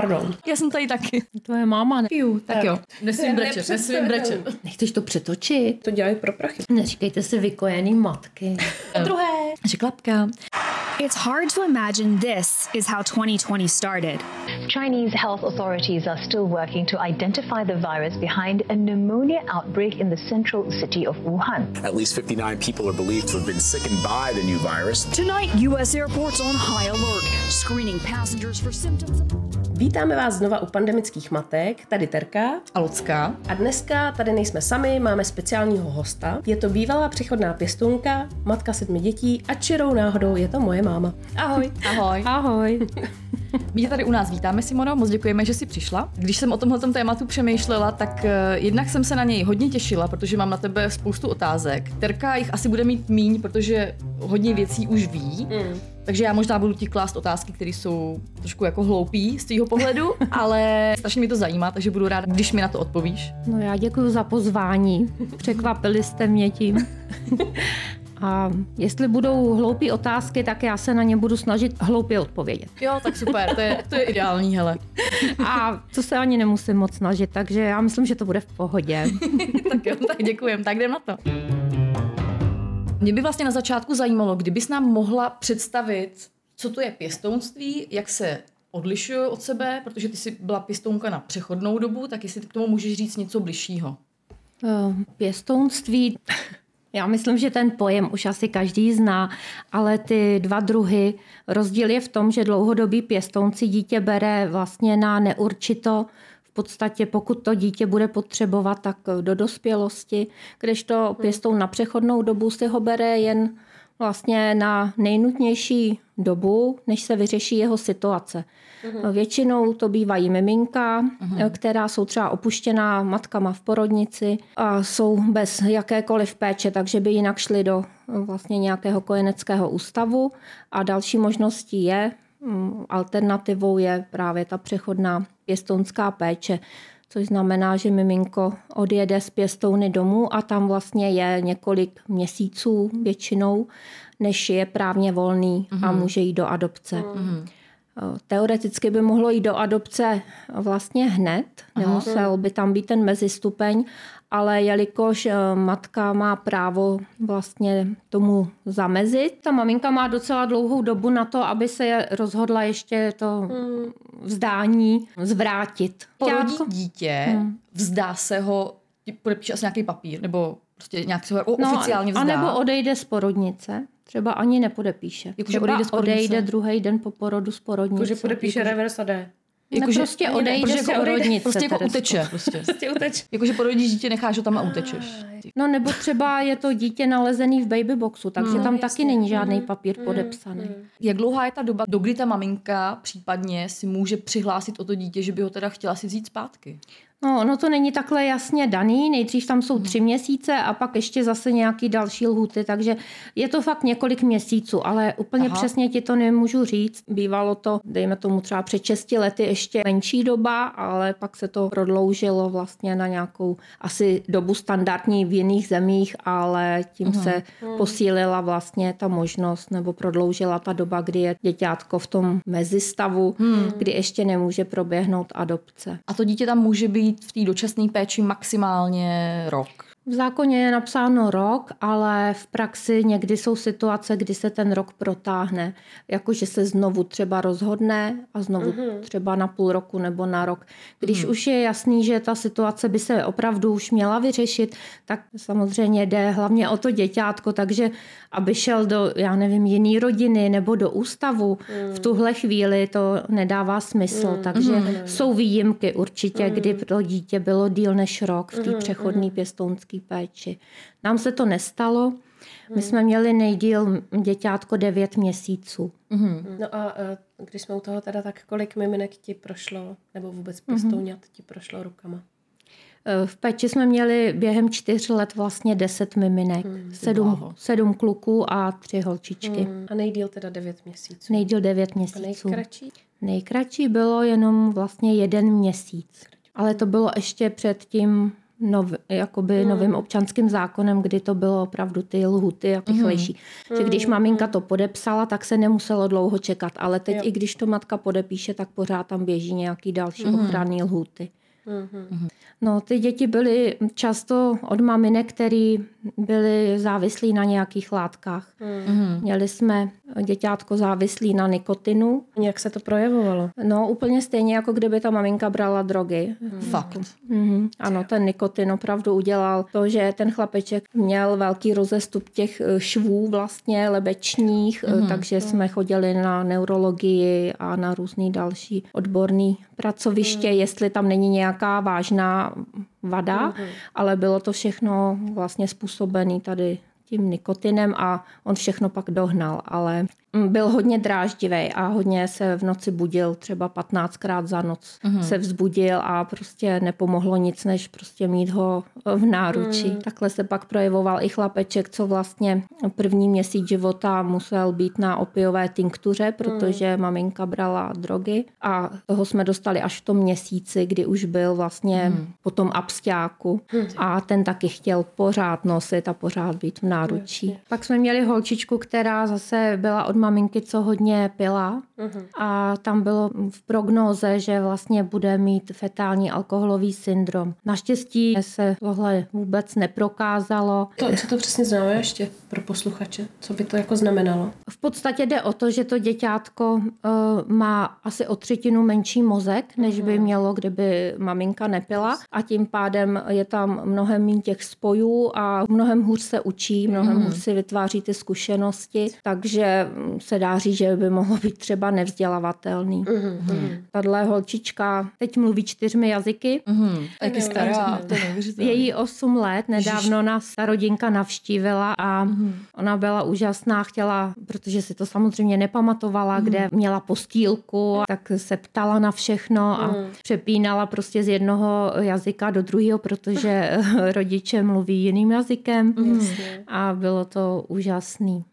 Pardon. Já jsem tady taky. Tvoje máma, ne? Piu, Tak jo, nesmím brečet, nesmím brečet. Nechceš to přetočit? To dělají pro prachy. Neříkejte si vykojený matky. Druhé. Že klapka. It's hard to imagine this is how 2020 started. Chinese health authorities are still working to identify the virus behind a pneumonia outbreak in the central city of Wuhan. At least 59 people are believed to have been sickened by the new virus. Tonight, U.S. airports on high alert, screening passengers for symptoms of. Vítáme vás znova u pandemických matek, tady Terka. A Lucka. A dneska tady nejsme sami, máme speciálního hosta. Je to bývalá přechodná pěstounka, matka sedmi dětí a čirou náhodou je to moje máma. Ahoj. Ahoj. Ahoj. My tě tady u nás vítáme, Simono, moc děkujeme, že jsi přišla. Když jsem o tomhle tématu přemýšlela, tak uh, jednak jsem se na něj hodně těšila, protože mám na tebe spoustu otázek. Terka jich asi bude mít míň, protože hodně věcí už ví. Mm. Takže já možná budu ti klást otázky, které jsou trošku jako hloupý z tvýho pohledu, ale strašně mi to zajímá, takže budu ráda, když mi na to odpovíš. No já děkuji za pozvání. Překvapili jste mě tím. A jestli budou hloupé otázky, tak já se na ně budu snažit hloupě odpovědět. Jo, tak super, to je, to je ideální, hele. A to se ani nemusím moc snažit, takže já myslím, že to bude v pohodě. tak jo, tak děkujem, tak jdem na to. Mě by vlastně na začátku zajímalo, kdybys nám mohla představit, co to je pěstounství, jak se odlišuje od sebe, protože ty jsi byla pěstounka na přechodnou dobu, tak jestli k tomu můžeš říct něco bližšího. Eh, Pěstounství, já myslím, že ten pojem už asi každý zná, ale ty dva druhy, rozdíl je v tom, že dlouhodobý pěstounci dítě bere vlastně na neurčito, podstatě pokud to dítě bude potřebovat, tak do dospělosti, kdežto pěstoun na přechodnou dobu si ho bere jen vlastně na nejnutnější dobu, než se vyřeší jeho situace. Uhum. Většinou to bývají miminka, uhum. která jsou třeba opuštěná matkama v porodnici a jsou bez jakékoliv péče, takže by jinak šli do vlastně nějakého kojeneckého ústavu. A další možností je, alternativou je právě ta přechodná pěstounská péče, což znamená, že miminko odjede z pěstouny domů a tam vlastně je několik měsíců většinou, než je právně volný mm-hmm. a může jít do adopce. Mm-hmm. Teoreticky by mohlo jít do adopce vlastně hned, Aha. nemusel by tam být ten mezistupeň, ale jelikož matka má právo vlastně tomu zamezit, ta maminka má docela dlouhou dobu na to, aby se rozhodla ještě to vzdání zvrátit. Porodí dítě, hmm. vzdá se ho, podepíše asi nějaký papír, nebo prostě nějak se ho jako no, oficiálně vzdá. A nebo odejde z porodnice. Třeba ani nepodepíše. Jako, Třeba odejde, z odejde druhý den po porodu z porodnice. Jako, že podepíše jako, reverse a jde. Jako, že prostě odejde ne, z jako porodnice. Prostě jako uteče. Prostě. prostě uteče. Jako, že porodíš dítě, necháš ho tam a utečeš. No nebo třeba je to dítě nalezený v babyboxu, takže hmm, tam jasně. taky není žádný papír hmm, podepsaný. Hmm. Jak dlouhá je ta doba, do kdy ta maminka případně si může přihlásit o to dítě, že by ho teda chtěla si vzít zpátky? No, ono to není takhle jasně daný. Nejdřív tam jsou tři měsíce a pak ještě zase nějaký další lhuty, takže je to fakt několik měsíců, ale úplně Aha. přesně ti to nemůžu říct. Bývalo to, dejme tomu třeba před 6 lety ještě menší doba, ale pak se to prodloužilo vlastně na nějakou asi dobu standardní v jiných zemích, ale tím Aha. se posílila vlastně ta možnost nebo prodloužila ta doba, kdy je děťátko v tom mezistavu, hmm. kdy ještě nemůže proběhnout adopce. A to dítě tam může být v té dočasné péči maximálně rok. V zákoně je napsáno rok, ale v praxi někdy jsou situace, kdy se ten rok protáhne. Jakože se znovu třeba rozhodne a znovu mm-hmm. třeba na půl roku nebo na rok. Když mm. už je jasný, že ta situace by se opravdu už měla vyřešit, tak samozřejmě jde hlavně o to děťátko, takže aby šel do, já nevím, jiný rodiny nebo do ústavu, mm. v tuhle chvíli to nedává smysl. Mm. Takže mm. jsou výjimky určitě, mm. kdy to dítě bylo díl než rok v té mm. přechodné pěstounské péči. Nám se to nestalo. My jsme měli nejdíl děťátko 9 měsíců. Mm. No a když jsme u toho teda, tak kolik miminek ti prošlo, nebo vůbec pěstounat ti prošlo rukama? Eh, V péči jsme měli během čtyř let vlastně deset miminek. Hmm, sedm, sedm kluků a tři holčičky. Mm. A nejdíl teda 9 měsíců. Nejdíl devět A měsíců. nejkratší? Nejkratší bylo jenom vlastně jeden měsíc. Ale to bylo ještě před tím nov, jakoby Hmm. novým občanským zákonem, kdy to bylo opravdu ty lhuty jak rychlejší. Že Hmm. když maminka to podepsala, tak se nemuselo dlouho čekat. Ale teď Jo. i když to matka podepíše, tak pořád tam běží nějaký další Hmm. ochranný lhuty. No, ty děti byly často od maminek, který byly závislí na nějakých látkách. Měli jsme děťátko závislý na nikotinu. Jak se to projevovalo? No, úplně stejně, jako kdyby ta maminka brala drogy. Fakt. Mhm. Ano, ten nikotin opravdu udělal to, že ten chlapeček měl velký rozestup těch eh, švů vlastně lebečních, mm takže jsme chodili na neurologii a na různý další odborný pracoviště, jestli tam není nějaká vážná vada, ale bylo to všechno vlastně způsobené tady tím nikotinem a on všechno pak dohnal, ale byl hodně dráždivý a hodně se v noci budil, třeba 15krát za noc se vzbudil a prostě nepomohlo nic, než prostě mít ho v náruči. Takhle se pak projevoval i chlapeček, co vlastně první měsíc života musel být na opiové tinktuře, protože maminka brala drogy. A toho jsme dostali až v tom měsíci, kdy už byl vlastně po tom absťáku a ten taky chtěl pořád nosit a pořád být v náručí. Pak jsme měli holčičku, která zase byla od maminky, co hodně pila a tam bylo v prognóze, že vlastně bude mít fetální alkoholový syndrom. Naštěstí se tohle vůbec neprokázalo. To, co to přesně znamená ještě pro posluchače? Co by to jako znamenalo? V podstatě jde o to, že to děťátko uh, má asi o třetinu menší mozek, než by mělo, kdyby maminka nepila a tím pádem je tam mnohem méně těch spojů a mnohem hůř se učí, mnohem hůř si vytváří ty zkušenosti, takže mm, se dá říct, že by mohlo být třeba nevzdělavatelný. Tahle holčička teď mluví čtyřmi jazyky. Mhm. A jak je stará, to je. Její 8 let nedávno nás ta rodinka navštívila a ona byla úžasná, chtěla, protože si to samozřejmě nepamatovala, kde měla postýlku, tak se ptala na všechno a přepínala prostě z jednoho jazyka do druhého, protože rodiče mluví jiným jazykem. A bylo to úžasný.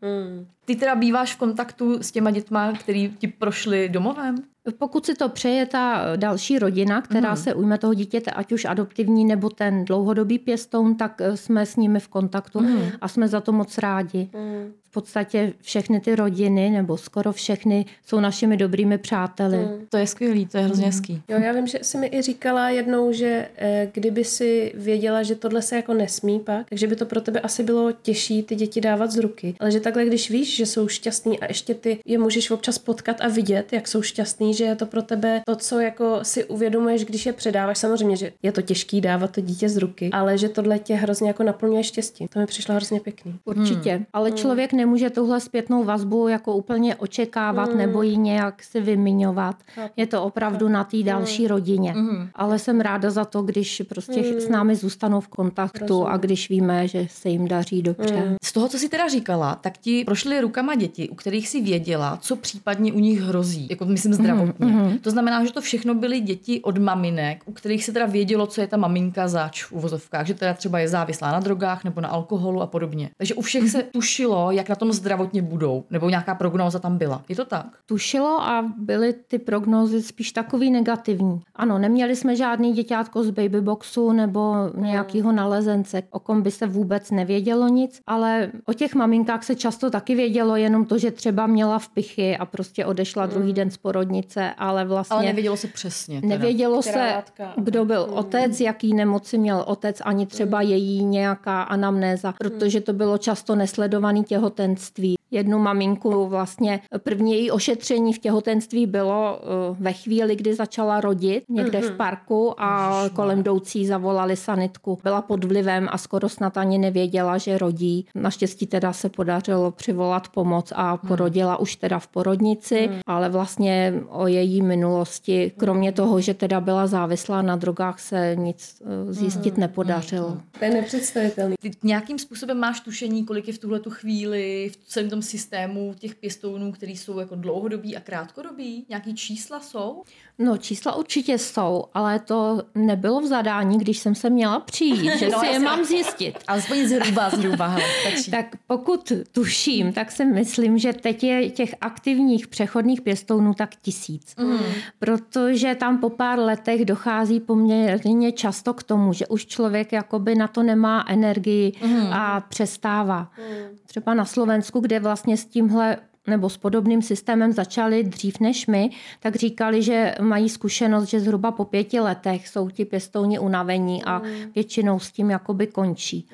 Ty teda býváš v kontaktu s těma dětma, který ti prošli domovem? Pokud si to přeje ta další rodina, která Mhm. se ujme toho dítěte, ať už adoptivní nebo ten dlouhodobý pěstoun, tak eh, jsme s nimi v kontaktu Mhm. a jsme za to moc rádi. V podstatě všechny ty rodiny, nebo skoro všechny, jsou našimi dobrými přáteli. To je skvělý, to je hrozně hezký. Jo, já vím, že jsi mi i říkala jednou, že eh, kdyby si věděla, že tohle se jako nesmí pak, takže by to pro tebe asi bylo těžší ty děti dávat z ruky. Ale že takhle, když víš, že jsou šťastní a ještě ty je můžeš občas potkat a vidět, jak jsou šťastní, že je to pro tebe to, co jako si uvědomuješ, když je předáváš. Samozřejmě, že je to těžký dávat to dítě z ruky, ale že tohle tě hrozně jako naplňuje štěstí. To mi přišlo hrozně pěkný. Určitě. Ale člověk nemůže tuhle zpětnou vazbu jako úplně očekávat nebo ji nějak si vymiňovat. Je to opravdu na té další rodině. Ale jsem ráda za to, když prostě s námi zůstanou v kontaktu a když víme, že se jim daří dobře. Z toho, co jsi teda říkala, tak ti prošly rukama děti, u kterých si věděla, co případně u nich hrozí, jako myslím zdravotně. To znamená, že to všechno byly děti od maminek, u kterých se teda vědělo, co je ta maminka zač v uvozovkách, že teda třeba je závislá na drogách nebo na alkoholu a podobně. Takže u všech se tušilo, jak na tom zdravotně budou, nebo nějaká prognóza tam byla. Je to tak? tušilo a byly ty prognózy spíš takový negativní. Ano, neměli jsme žádný děťátko z babyboxu nebo nějakého nalezence, o kom by se vůbec nevědělo nic, ale o těch maminkách se často taky vědělo jenom to, že třeba měla vpichy a prostě odešla druhý den z porodnice, ale vlastně Ale nevědělo se přesně. Teda. Nevědělo Která se, látka. kdo byl otec, jaký nemoci měl otec, ani třeba její nějaká anamnéza, protože to bylo často nesledované těhotenství vlastenství. Jednu maminku vlastně první její ošetření v těhotenství bylo eh, ve chvíli, kdy začala rodit někde v parku a kolem jdoucí zavolali sanitku. Byla pod vlivem a skoro snad ani nevěděla, že rodí. Naštěstí teda se podařilo přivolat pomoc a porodila už teda v porodnici, ale vlastně o její minulosti, kromě toho, že teda byla závislá na drogách, se nic eh, zjistit nepodařilo. To je nepředstavitelný. Ty nějakým způsobem máš tušení, kolik je v tuhle tu chvíli v celém tom systému těch pěstounů, který jsou jako dlouhodobí a krátkodobí? Nějaký čísla jsou? No čísla určitě jsou, ale to nebylo v zadání, když jsem se měla přijít, že No, si je mám zjistit. Alespoň zhruba, zhruba, hele. Tak pokud tuším, tak si myslím, že teď je těch aktivních přechodných pěstounů tak tisíc. Mm. Protože tam po pár letech dochází poměrně často k tomu, že už člověk jakoby na to nemá energii mm. a přestává. Mm. Třeba na Slovensku, kde vlastně s tímhle nebo s podobným systémem začali dřív než my, tak říkali, že mají zkušenost, že zhruba po pěti letech jsou ti pěstouni unavení a většinou s tím jakoby končí.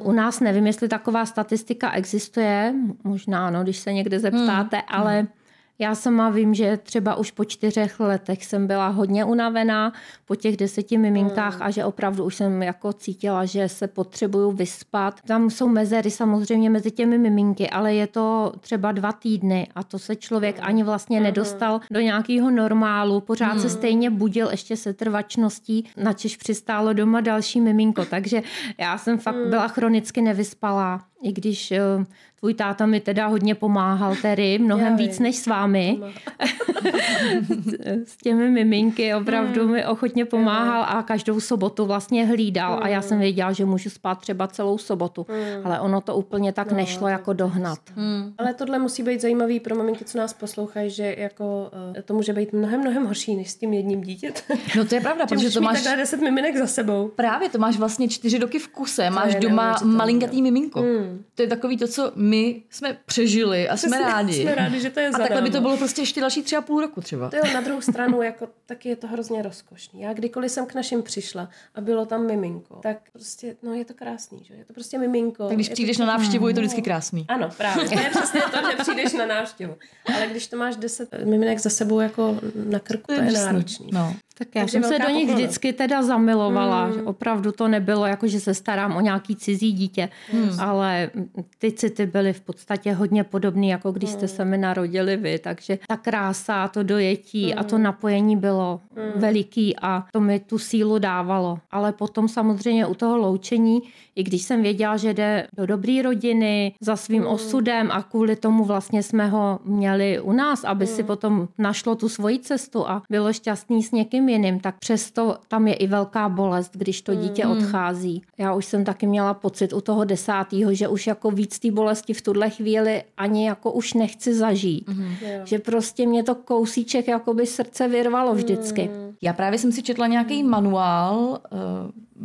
U nás nevím, jestli taková statistika existuje, možná ano, když se někde zeptáte, ale já sama vím, že třeba už po čtyřech letech jsem byla hodně unavená po těch deseti miminkách a že opravdu už jsem jako cítila, že se potřebuju vyspat. Tam jsou mezery samozřejmě mezi těmi miminky, ale je to třeba dva týdny a to se člověk ani vlastně nedostal do nějakého normálu. Pořád se stejně budil ještě se trvačností, načež přistálo doma další miminko. Takže já jsem fakt byla chronicky nevyspalá. I když eh, tvůj táta mi teda hodně pomáhal, Terry, mnohem Já víc vím. než s vámi. s těmi miminky opravdu mi ochotně pomáhal a každou sobotu vlastně hlídal a já jsem věděla, že můžu spát třeba celou sobotu. Ale ono to úplně tak nešlo jako dohnat. Ale tohle musí být zajímavý pro maminky, co nás poslouchají, že jako uh, to může být mnohem, mnohem horší než s tím jedním dítětem. No to je pravda, Že protože to máš... takhle deset miminek za sebou. Právě, to máš vlastně čtyři roky v kuse, máš je doma malinkatý no. To je takový to, co my jsme přežili a jsme Přesně, rádi. jsme rádi, že to je a takhle by to bylo prostě ještě další tři a půl roku třeba. To jo, na druhou stranu, jako, taky je to hrozně rozkošný. Já kdykoliv jsem k našim přišla a bylo tam miminko, tak prostě, no je to krásný, že? Je to prostě miminko. Tak když je přijdeš to na návštěvu, je to vždycky krásný. Ano, právě. To je přesně to, že přijdeš na návštěvu. Ale když to máš deset miminek za sebou jako na krku, to je, drsný. náročný. No. Tak já Takže jsem se do nich poklona. vždycky teda zamilovala. Mm. Opravdu to nebylo jako, že se starám o nějaký cizí dítě, mm. ale ty city byly v podstatě hodně podobné, jako když jste se mi narodili vy. Takže ta krása, to dojetí mm. a to napojení bylo mm. veliký a to mi tu sílu dávalo. Ale potom samozřejmě u toho loučení, i když jsem věděla, že jde do dobré rodiny za svým mm. osudem a kvůli tomu vlastně jsme ho měli u nás, aby mm. si potom našlo tu svoji cestu a bylo šťastný s někým jiným, tak přesto tam je i velká bolest, když to dítě odchází. Já už jsem taky měla pocit u toho desátého, že už jako víc té bolesti v tuhle chvíli ani jako už nechci zažít. Že prostě mě to kousíček jakoby srdce vyrvalo vždycky. Já právě jsem si četla nějaký manuál uh,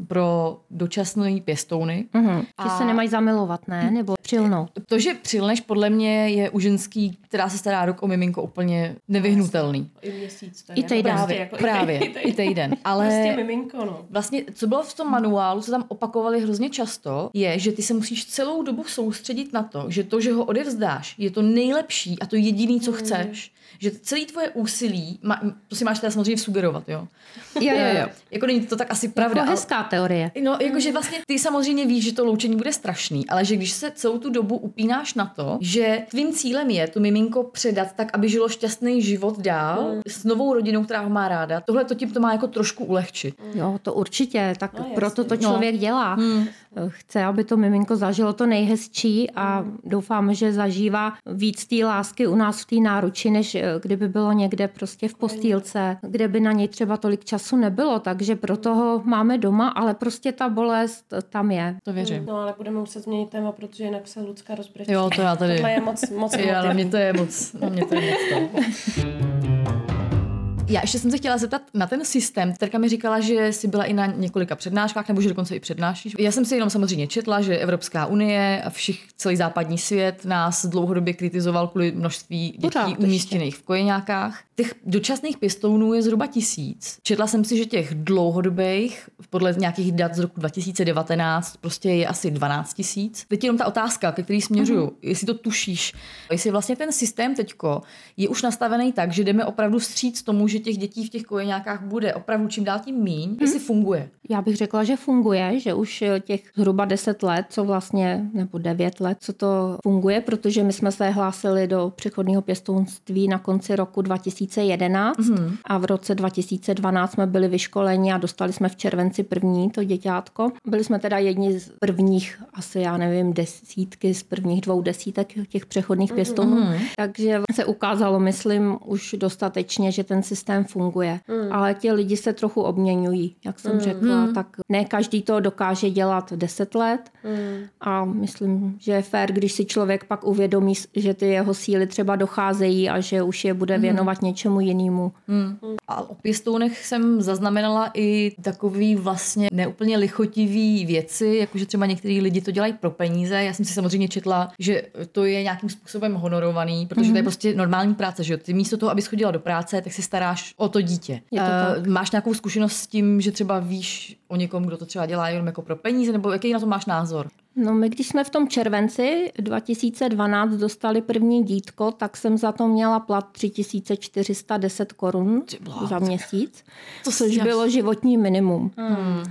pro dočasné pěstouny. Mhm. Že se nemají zamilovat, ne? Nebo přilnout. To, že přilneš, podle mě je u ženský, která se stará rok o miminko, úplně nevyhnutelný. I měsíc to je. I týden. Právě, jako i právě, týden. i týden. Ale Prostě miminko, no. Vlastně, co bylo v tom manuálu, co tam opakovali hrozně často, je, že ty se musíš celou dobu soustředit na to, že to, že ho odevzdáš, je to nejlepší a to jediný, co chceš. Že celý tvoje úsilí, má, to si máš teda samozřejmě sugerovat, jo? Jo, jo, jo. Jako není to tak asi pravda. Jako hezká teorie. No, jakože vlastně ty samozřejmě víš, že to loučení bude strašný, ale že když se celou tu dobu upínáš na to, že tvým cílem je tu miminko předat tak, aby žilo šťastný život dál s novou rodinou, která ho má ráda, tohle to tím to má jako trošku ulehčit. Jo, to určitě, tak No, proto to člověk dělá. Hmm. Chce, aby to miminko zažilo to nejhezčí a doufám, že zažívá víc té lásky u nás v té náruči, než eh, kdyby bylo někde prostě v postýlce, kde by na něj třeba tolik času nebylo, takže proto ho máme doma, ale prostě ta bolest tam je. To věřím. No, ale budeme muset změnit téma, protože jinak se Lucka rozbrečí. Jo, to já tady- Tohle je moc, moc Já, na emotivní. mě to je moc, na mě to je moc to. Já ještě jsem se chtěla zeptat na ten systém. Terka mi říkala, že jsi byla i na několika přednáškách, nebo že dokonce i přednášíš. Já jsem si jenom samozřejmě četla, že Evropská unie a všich, celý západní svět nás dlouhodobě kritizoval kvůli množství dětí umístěných v kojeňákách. Těch dočasných pěstounů je zhruba tisíc. Četla jsem si, že těch dlouhodobých, podle nějakých dat z roku 2019, prostě je asi 12 tisíc. Teď jenom ta otázka, ke který směřuju, Mhm. jestli to tušíš, jestli vlastně ten systém teďko je už nastavený tak, že jdeme opravdu vstříc tomu, že těch dětí v těch kojeňákách bude opravdu čím dál tím míň, jestli funguje. Já bych řekla, že funguje, že už těch zhruba 10 let, co vlastně, nebo 9 let, co to funguje, protože my jsme se hlásili do přechodného pěstounství na konci roku 2011 mm-hmm. a v roce 2012 jsme byli vyškoleni a dostali jsme v červenci první to děťátko. Byli jsme teda jedni z prvních, asi já nevím, desítky, z prvních dvou desítek těch přechodných pěstounů. Mm-hmm. Takže se ukázalo, myslím, už dostatečně, že ten systém funguje. Mm. Ale ti lidi se trochu obměňují, jak jsem mm. řekla, tak ne každý to dokáže dělat 10 let mm. a myslím, že je fér, když si člověk pak uvědomí, že ty jeho síly třeba docházejí a že už je bude věnovat mm. něčemu jinému. Mm. A o pěstounech jsem zaznamenala i takový vlastně neúplně lichotivý věci, jakože třeba některý lidi to dělají pro peníze. Já jsem si samozřejmě četla, že to je nějakým způsobem honorovaný, protože mm. to je prostě normální práce, že? Ty místo toho, abys chodila do práce, tak si staráš o to dítě. Je to tak. máš nějakou zkušenost s tím, že třeba víš o někom, kdo to třeba dělá jenom jako pro peníze, nebo jaký na to máš názor? No my, když jsme v tom červenci 2012 dostali první dítko, tak jsem za to měla plat 3410 korun za měsíc, To což bylo životní minimum. Hmm.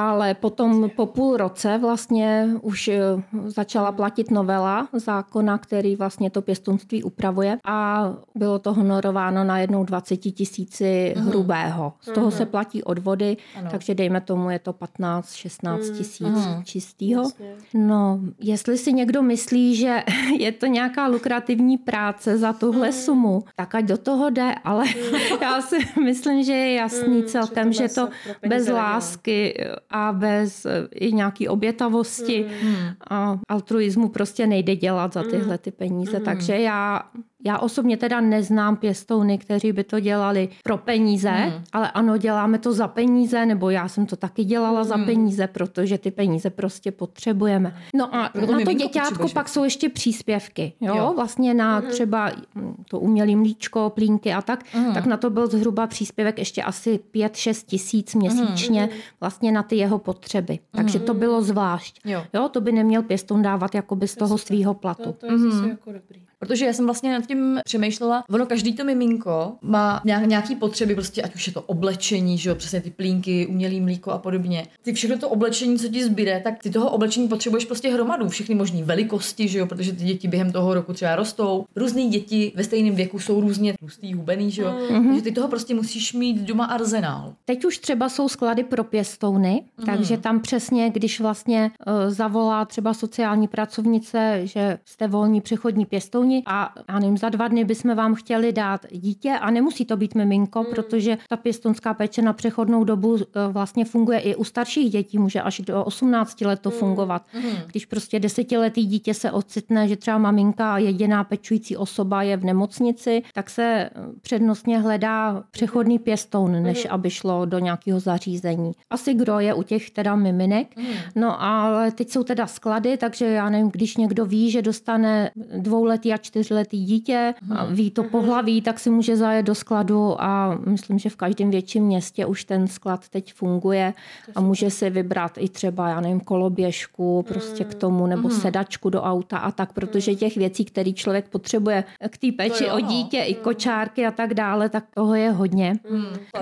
Ale potom po půl roce vlastně už eh, začala platit novela zákona, který vlastně to pěstunství upravuje a bylo to honorováno na jednou 20 tisíci hrubého. Z toho se platí odvody, Ano. takže dejme tomu je to 15-16 tisíc Mhm. čistýho. Jasně. No, jestli si někdo myslí, že je to nějaká lukrativní práce za tuhle sumu, tak ať do toho jde, ale já si myslím, že je jasný celkem, že to bez nedělá. lásky a bez eh, i nějaký obětavosti Mm. a altruismu prostě nejde dělat za tyhle ty peníze. Takže já já osobně teda neznám pěstouny, kteří by to dělali pro peníze, ale ano, děláme to za peníze, nebo já jsem to taky dělala za peníze, protože ty peníze prostě potřebujeme. No a Proto na to děťátko pak jsou ještě příspěvky. Jo? Jo. Vlastně na třeba mm, to umělý mlíčko, plínky a tak, tak na to byl zhruba příspěvek ještě asi 5-6 tisíc měsíčně vlastně na ty jeho potřeby. Takže to bylo zvlášť. Jo. Jo, to by neměl pěstoun dávat jakoby z toho svýho platu. To, to je zase jako dobrý. Protože já jsem vlastně nad tím přemýšlela, ono každý to miminko má nějak, nějaký potřeby, prostě ať už je to oblečení, že jo, přesně ty plínky, umělý mlíko a podobně. Ty všechno to oblečení, co ti zbyde, tak ty toho oblečení potřebuješ prostě hromadu, všechny možné velikosti, že jo, protože ty děti během toho roku třeba rostou. Různé děti ve stejném věku jsou různě tlustý, hubený, že jo. Takže ty toho prostě musíš mít doma arzenál. Teď už třeba jsou sklady pro pěstouny, mm. takže tam přesně, když vlastně uh, zavolá třeba sociální pracovnice, že jste volní přechodní pěstouni a já nevím, za dva dny bychom vám chtěli dát dítě a nemusí to být miminko, mm. protože ta pěstounská péče na přechodnou dobu uh, vlastně funguje i u starších dětí, může až do 18 let to fungovat. Mm. Když prostě desetiletý dítě se ocitne, že třeba maminka a jediná pečující osoba je v nemocnici, tak se eh, přednostně hledá přechodný pěstoun, než aby šlo do nějakého zařízení. Asi kdo je u těch teda miminek. No ale teď jsou teda sklady, takže já nevím, když někdo ví, že dostane dvouletý a čtyřletý dítě a ví to pohlaví, tak si může zajet do skladu a myslím, že v každém větším městě už ten sklad teď funguje a může si vybrat i třeba, já nevím, koloběžku prostě k tomu nebo sedačku do auta a tak, protože těch věcí, které člověk potřebuje k té péči jo, o no. dítě, i kočárky a tak dále, tak toho je hodně.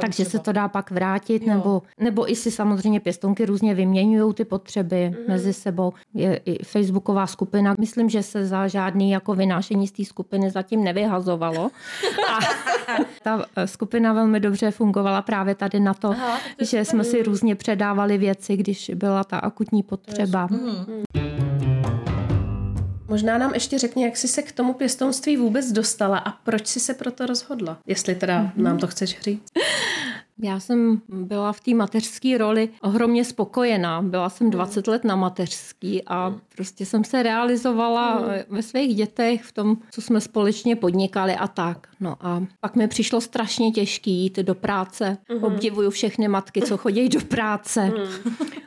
Takže se to dá pak vrátit, nebo, nebo i si samozřejmě pěstonky různě vyměňují ty potřeby mezi sebou. Je i facebooková skupina. Myslím, že se za žádný jako vynášení z té skupiny zatím nevyhazovalo. A ta eh, skupina velmi dobře fungovala právě tady na to, Aha, to že jsme si různě předávali věci, když byla ta akutní potřeba. Možná nám ještě řekni, jak jsi se k tomu pěstounství vůbec dostala a proč jsi se proto rozhodla, jestli teda mm-hmm. nám to chceš říct. Já jsem byla v té mateřské roli ohromně spokojená. Byla jsem 20 let na mateřský a prostě jsem se realizovala ve svých dětech v tom, co jsme společně podnikali a tak. No a pak mi přišlo strašně těžký jít do práce. Obdivuju všechny matky, co chodí do práce,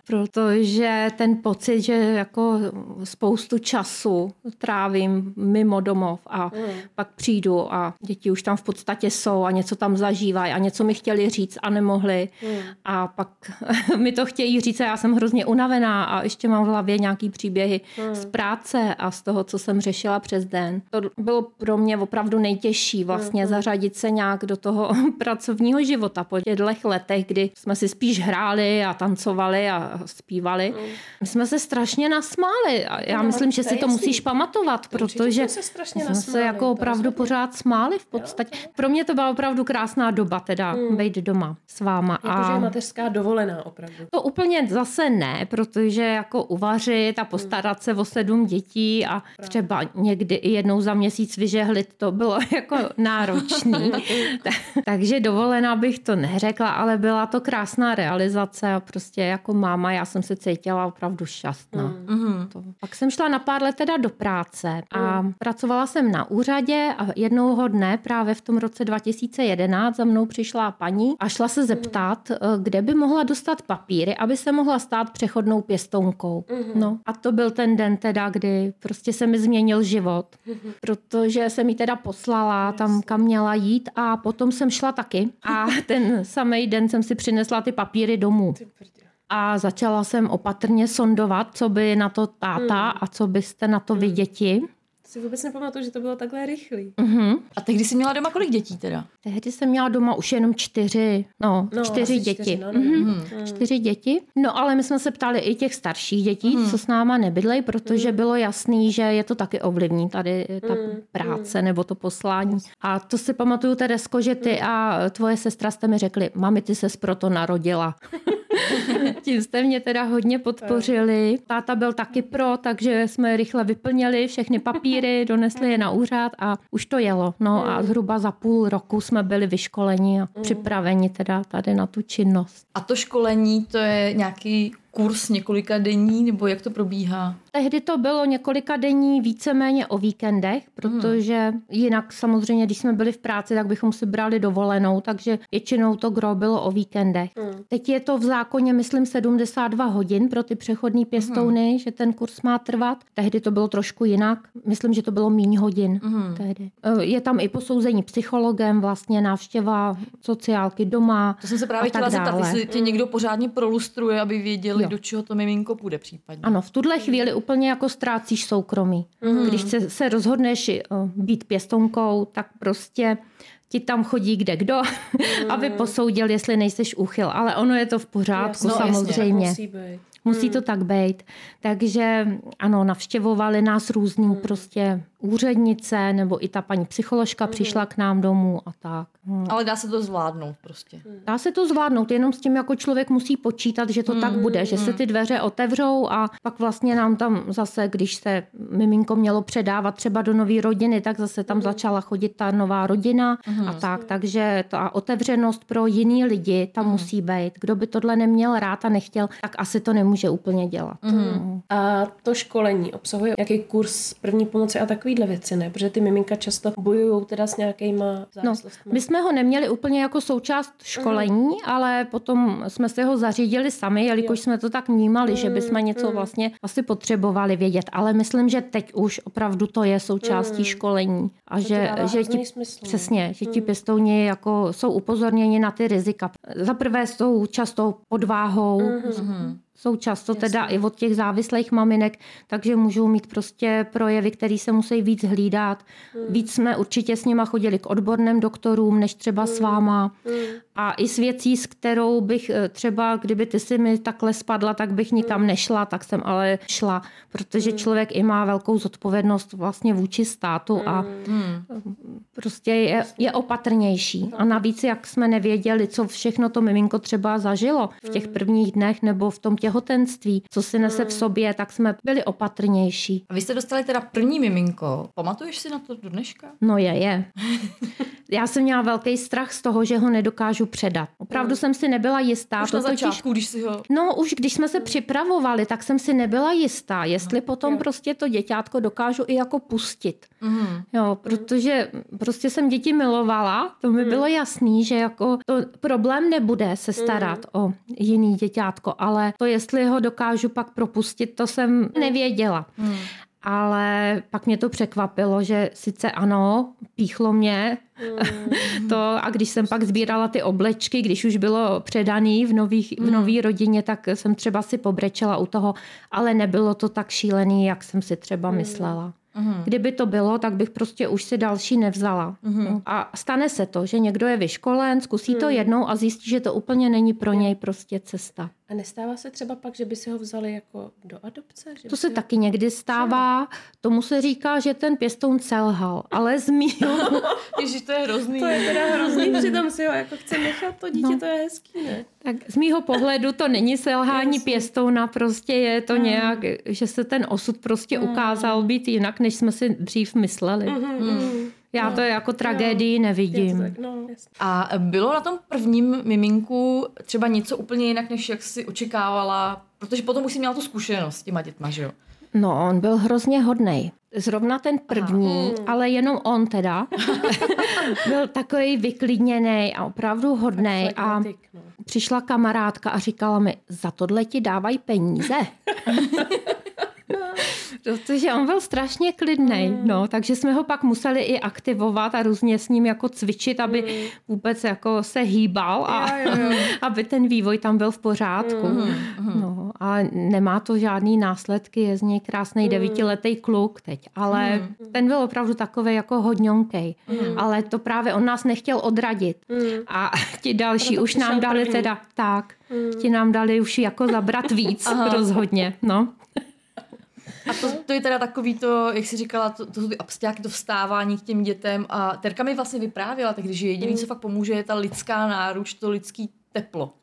protože ten pocit, že jako spoustu času trávím mimo domov a pak přijdu a děti už tam v podstatě jsou a něco tam zažívají a něco mi chtěli říct a nemohli. Hmm. A pak mi to chtějí říct a já jsem hrozně unavená a ještě mám v hlavě nějaký příběhy hmm. z práce a z toho, co jsem řešila přes den. To bylo pro mě opravdu nejtěžší vlastně hmm. zařadit se nějak do toho pracovního života po těchto letech, kdy jsme si spíš hráli a tancovali a zpívali. Hmm. My jsme se strašně nasmáli a já no, myslím, že si to musíš pamatovat, protože se strašně jsme se jako opravdu pořád smáli v podstatě. Pro mě to byla opravdu krásná doba teda hmm. být doma s váma. Jakože a... mateřská dovolená opravdu. To úplně zase ne, protože jako uvařit a postarat se o sedm dětí a třeba někdy i jednou za měsíc vyžehlit, to bylo jako náročný. Takže dovolená bych to neřekla, ale byla to krásná realizace a prostě jako máma já jsem se cítila opravdu šťastná. Mm. To. Pak jsem šla na pár let teda do práce a mm. pracovala jsem na úřadě a jednoho dne právě v tom roce 2011 za mnou přišla paní a šla se zeptat, mm. kde by mohla dostat papíry, aby se mohla stát přechodnou pěstounkou. Mm. No a to byl ten den teda, kdy prostě se mi změnil život, mm. protože jsem mi teda poslala tam, kam měla jít a potom jsem šla taky a ten samý den jsem si přinesla ty papíry domů a začala jsem opatrně sondovat, co by na to táta hmm. a co byste na to vy hmm. děti si vůbec nepamatuju, že to bylo takhle rychlý. Uh-huh. A tehdy jsi měla doma kolik dětí teda? Tehdy jsem měla doma už jenom čtyři, no, no čtyři děti. Čtyři, no, no. Uh-huh. Čtyři děti. No ale my jsme se ptali i těch starších dětí, uh-huh. co s náma nebydlej, protože uh-huh. bylo jasný, že je to taky ovlivní tady ta uh-huh. práce nebo to poslání. A to si pamatuju, Teresko, že ty uh-huh. a tvoje sestra jste mi řekli, mami, ty ses proto narodila. Tím jste mě teda hodně podpořili. Táta byl taky pro, takže jsme rychle vyplnili všechny papíry, donesli je na úřad a už to jelo. No a zhruba za půl roku jsme byli vyškoleni a připraveni teda tady na tu činnost. A to školení, to je nějaký kurz několika denní, nebo jak to probíhá? Tehdy to bylo několika denní víceméně o víkendech, protože hmm. jinak samozřejmě, když jsme byli v práci, tak bychom si brali dovolenou, takže většinou to gro bylo o víkendech. Hmm. Teď je to v zákoně, myslím, 72 hodin pro ty přechodní pěstouny, hmm. že ten kurz má trvat. Tehdy to bylo trošku jinak. Myslím, že to bylo méně hodin. Hmm. Tehdy. E, je tam i posouzení psychologem, vlastně návštěva sociálky doma. To jsem se právě chtěla zeptat, jestli tě někdo pořádně prolustruje, aby věděli, jo. do čeho to miminko půjde případně. Ano, v tuhle chvíli úplně jako ztrácíš soukromí. Mm. Když se, se rozhodneš eh, být pěstonkou, tak prostě ti tam chodí kde kdo, mm. aby posoudil, jestli nejseš úchyl. Ale ono je to v pořádku Jasno, samozřejmě. Jasně, musí, musí mm. to tak být. Takže ano, navštěvovali nás různý mm. prostě úřednice nebo i ta paní psycholožka mm. přišla k nám domů a tak. Hmm. Ale dá se to zvládnout prostě. Dá se to zvládnout, jenom s tím jako člověk musí počítat, že to hmm. tak bude, že se ty dveře otevřou a pak vlastně nám tam zase, když se miminko mělo předávat třeba do nové rodiny, tak zase tam hmm. začala chodit ta nová rodina hmm. a tak, takže ta otevřenost pro jiný lidi tam hmm. musí být. Kdo by tohle neměl rád a nechtěl, tak asi to nemůže úplně dělat. Hmm. A to školení obsahuje jaký kurz první pomoci a takovýhle věci, ne? Protože ty miminka často bojují teda s nějakýma závislostmi. No, my jsme ho neměli úplně jako součást školení, mm. ale potom jsme si ho zařídili sami, jelikož jo. jsme to tak vnímali, mm. že bychom něco mm. vlastně asi potřebovali vědět. Ale myslím, že teď už opravdu to je součástí mm. školení. A to že, že ti, smysl. přesně, že ti mm. pěstouni jako jsou upozorněni na ty rizika. Za prvé jsou často podváhou, mm-hmm jsou často Jasně. teda i od těch závislých maminek, takže můžou mít prostě projevy, které se musí víc hlídat. Hmm. Víc jsme určitě s nima chodili k odborným doktorům, než třeba hmm. s váma. Hmm. A i s věcí, s kterou bych eh, třeba, kdyby ty si mi takhle spadla, tak bych nikam hmm. nešla, tak jsem ale šla, protože hmm. člověk i má velkou zodpovědnost vlastně vůči státu hmm. a prostě je, je opatrnější. A navíc, jak jsme nevěděli, co všechno to miminko třeba zažilo v těch hmm. prvních dnech nebo v tom těch těhotenství, co si nese v hmm. sobě, tak jsme byli opatrnější. A vy jste dostali teda první miminko. Pamatuješ si na to do dneška? No je, je. Já jsem měla velký strach z toho, že ho nedokážu předat. Opravdu hmm. jsem si nebyla jistá. Už to na začátku, totiž, když si ho... No už když jsme se připravovali, tak jsem si nebyla jistá, jestli no, potom jo. prostě to děťátko dokážu i jako pustit. Mm. Jo, protože prostě jsem děti milovala, to mi mm. bylo jasný, že jako to problém nebude se starat mm. o jiný děťátko, ale to jestli ho dokážu pak propustit, to jsem nevěděla. Mm. ale pak mě to překvapilo, že sice ano, píchlo mě to a když jsem pak sbírala ty oblečky, když už bylo předaný v, nových, v nový rodině, tak jsem třeba si pobrečela u toho, ale nebylo to tak šílený, jak jsem si třeba myslela. Kdyby to bylo, tak bych prostě už si další nevzala. No. A stane se to, že někdo je vyškolen, zkusí to jednou a zjistí, že to úplně není pro něj prostě cesta. A nestává se třeba pak, že by si ho vzali jako do adopce? Že To se si- taky někdy stává. Tomu se říká, že ten pěstoun selhal, ale z mýho, Ježiš, to je hrozný. To je teda hrozný, přitom si ho jako chce nechat to dítě, No. to je hezký, ne? tak z mýho pohledu to není selhání pěstouna, prostě je to nějak, že se ten osud prostě ukázal být jinak, než jsme si dřív mysleli. Já to jako tragédii to nevidím. tak, no. A bylo na tom prvním miminku třeba něco úplně jinak, než jak si očekávala? Protože potom už jsi měla tu zkušenost s těma dětma, že jo? No, on byl hrozně hodnej. Zrovna ten první, ale jenom on teda, byl takový vyklidněný a opravdu hodnej. A no. přišla kamarádka a říkala mi, za tohle ti dávají peníze. Protože on byl strašně klidný, no, takže jsme ho pak museli i aktivovat a různě s ním jako cvičit, aby vůbec jako se hýbal a aby ten vývoj tam byl v pořádku. No, ale nemá to žádný následky, je z něj krásný devítiletý kluk teď, ale ten byl opravdu takový jako hodňonkej. Ale to právě on nás nechtěl odradit. A ti další Proto už nám dali první. teda tak, ti nám dali už jako zabrat víc rozhodně, no. A to, to je teda takový to, jak jsi říkala, to, to jsou ty abstiáky, to vstávání k těm dětem. A Terka mi vlastně vyprávěla, takže že jediný, co fakt pomůže, je ta lidská náruč, to lidský teplo.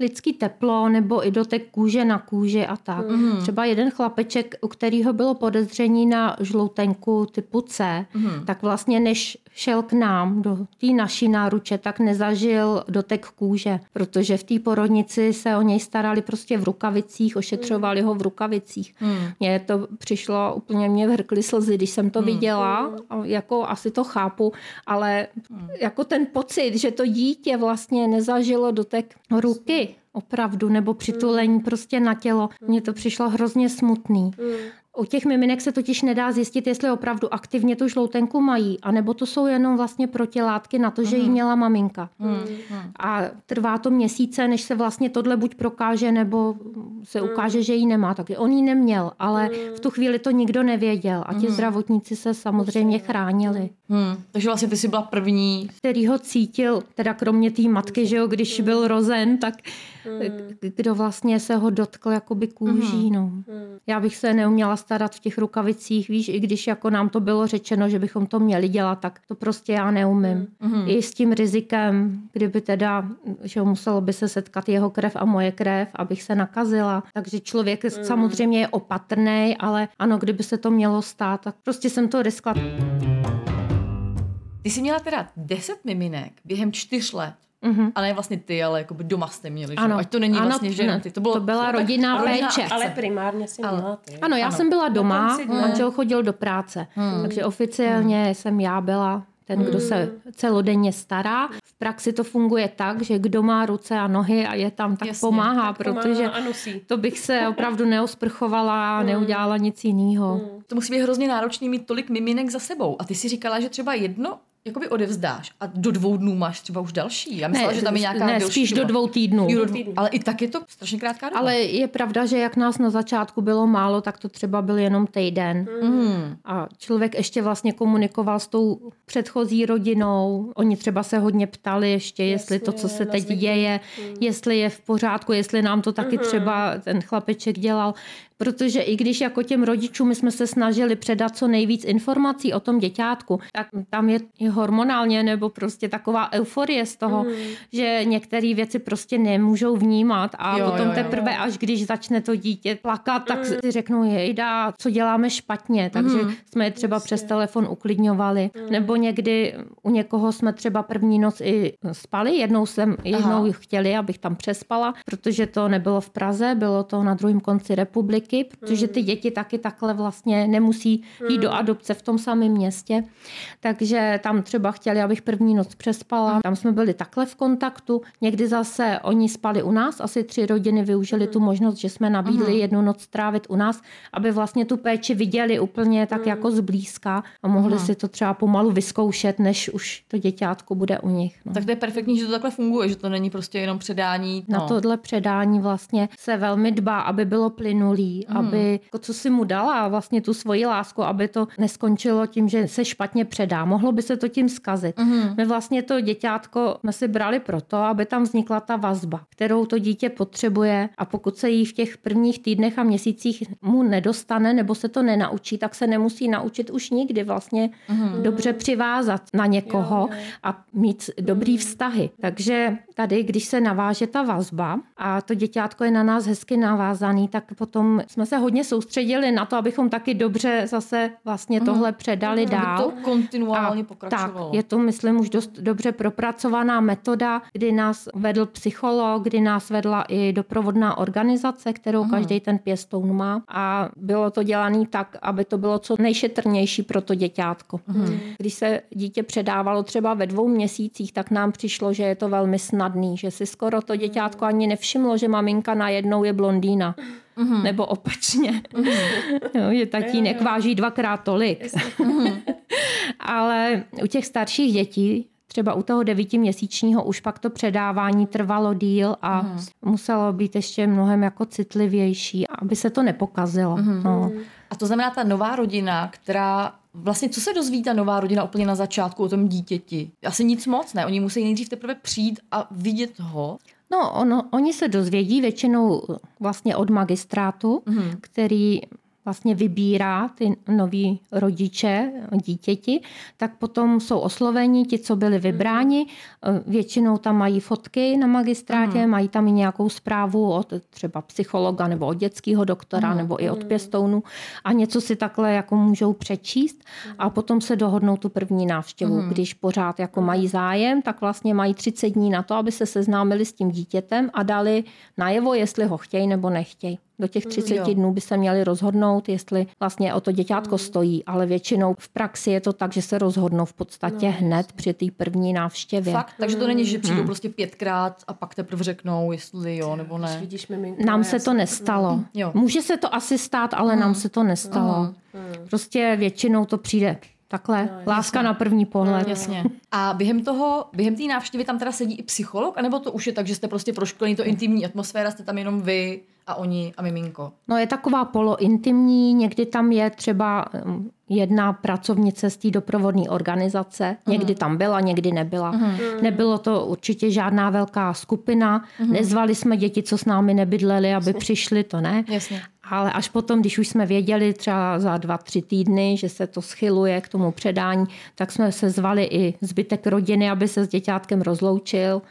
lidský teplo nebo i dotek kůže na kůži a tak. Mm. Třeba jeden chlapeček, u kterého bylo podezření na žloutenku typu C, mm. tak vlastně než šel k nám do té naší náruče, tak nezažil dotek kůže, protože v té porodnici se o něj starali prostě v rukavicích, ošetřovali ho v rukavicích. Mm. Mně to přišlo, úplně mě vrkly slzy, když jsem to mm. viděla, jako asi to chápu, ale mm. jako ten pocit, že to dítě vlastně nezažilo dotek ruky opravdu, nebo přitulení prostě na tělo. Mně to přišlo hrozně smutný. U těch miminek se totiž nedá zjistit, jestli opravdu aktivně tu žloutenku mají, anebo to jsou jenom vlastně protilátky na to, že ji měla maminka. A trvá to měsíce, než se vlastně tohle buď prokáže, nebo se ukáže, že ji nemá. Takže on ji neměl, ale v tu chvíli to nikdo nevěděl. A ti zdravotníci se samozřejmě chránili Hmm. Takže vlastně ty jsi byla první. který ho cítil, teda kromě té matky, že jo, když byl rozen, tak kdo vlastně se ho dotkl jakoby kůží, no. Já bych se neuměla starat v těch rukavicích, víš, i když jako nám to bylo řečeno, že bychom to měli dělat, tak to prostě já neumím. I s tím rizikem, kdyby teda, že muselo by se setkat jeho krev a moje krev, abych se nakazila. Takže člověk samozřejmě je opatrný, ale ano, kdyby se to mělo stát, tak prostě jsem to riskla. Ty jsi měla teda 10 miminek během čtyř let. Mhm. A ne vlastně ty, ale jako by doma jste měli, že? Ano. jo? Ať to není Ano, vlastně, že ne, jenom ty. To, bylo, to byla tak- rodinná péče. Ale primárně si měla ty. Ano, já Ano. jsem byla doma, dne. manžel chodil do práce, takže oficiálně jsem já byla ten, kdo se celodenně stará. V praxi to funguje tak, že kdo má ruce a nohy a je tam, tak Jasně, pomáhá, tak pomáhá protože nosí. to bych se opravdu neosprchovala a neudělala nic jiného. To musí být hrozně náročný mít tolik miminek za sebou. A ty si říkala, že třeba jedno jakoby odevzdáš a do dvou dnů máš třeba už další. Já myslela, že tam je nějaká ne, delší spíš do dvou týdnů. Jo, do dvou. Ale i tak je to strašně krátká doba. Ale je pravda, že jak nás na začátku bylo málo, tak to třeba byl jenom týden. Hmm. A člověk ještě vlastně komunikoval s tou předchozí rodinou. Oni třeba se hodně ptali ještě, jestli to, co se teď děje, jestli je v pořádku, jestli nám to taky třeba ten chlapeček dělal. Protože i když jako těm rodičům my jsme se snažili předat co nejvíc informací o tom děťátku, tak tam je hormonálně nebo prostě taková euforie z toho, že některé věci prostě nemůžou vnímat a Jo, potom jo, jo. teprve až když začne to dítě plakat, tak si řeknou, jejda, co děláme špatně, takže jsme je třeba přes telefon uklidňovali. Nebo někdy u někoho jsme třeba první noc i spali, jednou jsem, jednou chtěli, abych tam přespala, protože to nebylo v Praze, bylo to na druhém konci republiky babičky, protože ty děti taky takhle vlastně nemusí jít do adopce v tom samém městě. Takže tam třeba chtěli, abych první noc přespala. Tam jsme byli takhle v kontaktu. Někdy zase oni spali u nás, asi tři rodiny využili tu možnost, že jsme nabídli jednu noc strávit u nás, aby vlastně tu péči viděli úplně tak jako zblízka a mohli si to třeba pomalu vyzkoušet, než už to děťátko bude u nich. No. Tak to je perfektní, že to takhle funguje, že to není prostě jenom předání. Na no. tohle předání vlastně se velmi dbá, aby bylo plynulý, Mhm. aby jako co si mu dala vlastně tu svoji lásku, aby to neskončilo tím, že se špatně předá. Mohlo by se to tím zkazit. Mhm. My vlastně to děťátko jsme si brali proto, aby tam vznikla ta vazba, kterou to dítě potřebuje a pokud se jí v těch prvních týdnech a měsících mu nedostane nebo se to nenaučí, tak se nemusí naučit už nikdy vlastně Mhm. dobře přivázat na někoho a mít dobrý vztahy. Takže tady, když se naváže ta vazba a to děťátko je na nás hezky navázaný, tak potom jsme se hodně soustředili na to, abychom taky dobře zase vlastně tohle předali Aby dál. to kontinuálně A pokračovalo. Tak, je to, myslím, už dost dobře propracovaná metoda, kdy nás vedl psycholog, kdy nás vedla i doprovodná organizace, kterou každý ten pěstoun má. A bylo to dělané tak, aby to bylo co nejšetrnější pro to děťátko. Když se dítě předávalo třeba ve dvou měsících, tak nám přišlo, že je to velmi snadný, že si skoro to děťátko ani nevšimlo, že maminka najednou je blondýna. Nebo opačně. jo, že tatínek váží dvakrát tolik. Ale u těch starších dětí, třeba u toho devítiměsíčního, už pak to předávání trvalo díl a muselo být ještě mnohem jako citlivější, aby se to nepokazilo. No. A to znamená ta nová rodina, která Vlastně co se dozví ta nová rodina úplně na začátku o tom dítěti? Asi nic moc, ne? Oni musí nejdřív teprve přijít a vidět ho. No, ono, oni se dozvědí většinou vlastně od magistrátu, mm-hmm. který vlastně vybírá ty noví rodiče dítěti, tak potom jsou osloveni ti, co byli vybráni. Většinou tam mají fotky na magistrátě, mm. mají tam i nějakou zprávu od třeba psychologa nebo od dětského doktora mm. nebo i od pěstounu a něco si takhle jako můžou přečíst a potom se dohodnou tu první návštěvu. Mm. Když pořád jako mají zájem, tak vlastně mají 30 dní na to, aby se seznámili s tím dítětem a dali najevo, jestli ho chtějí nebo nechtějí. Do těch 30 Jo. dnů by se měli rozhodnout, jestli vlastně o to děťátko stojí, ale většinou v praxi je to tak, že se rozhodnou v podstatě hned při té první návštěvě. Fakt, takže to není, že přijdou prostě pětkrát a pak teprve řeknou, jestli jo nebo ne. Vidíš, miminko, Nám se to nestalo. Jo. Může se to asi stát, ale nám se to nestalo. Prostě většinou to přijde takhle. Láska na první pohled. Jasně. A během toho, během té návštěvy tam teda sedí i psycholog, anebo to už je tak, že jste prostě proškolení, to intimní atmosféra, jste tam jenom vy a oni a miminko. No je taková polointimní, někdy tam je třeba um, jedna pracovnice z té doprovodné organizace. Někdy tam byla, někdy nebyla. Nebylo to určitě žádná velká skupina. Nezvali jsme děti, co s námi nebydleli, aby přišli, to ne. Jasně. Ale až potom, když už jsme věděli třeba za dva, tři týdny, že se to schyluje k tomu předání, tak jsme se zvali i zbytek rodiny, aby se s děťátkem rozloučil,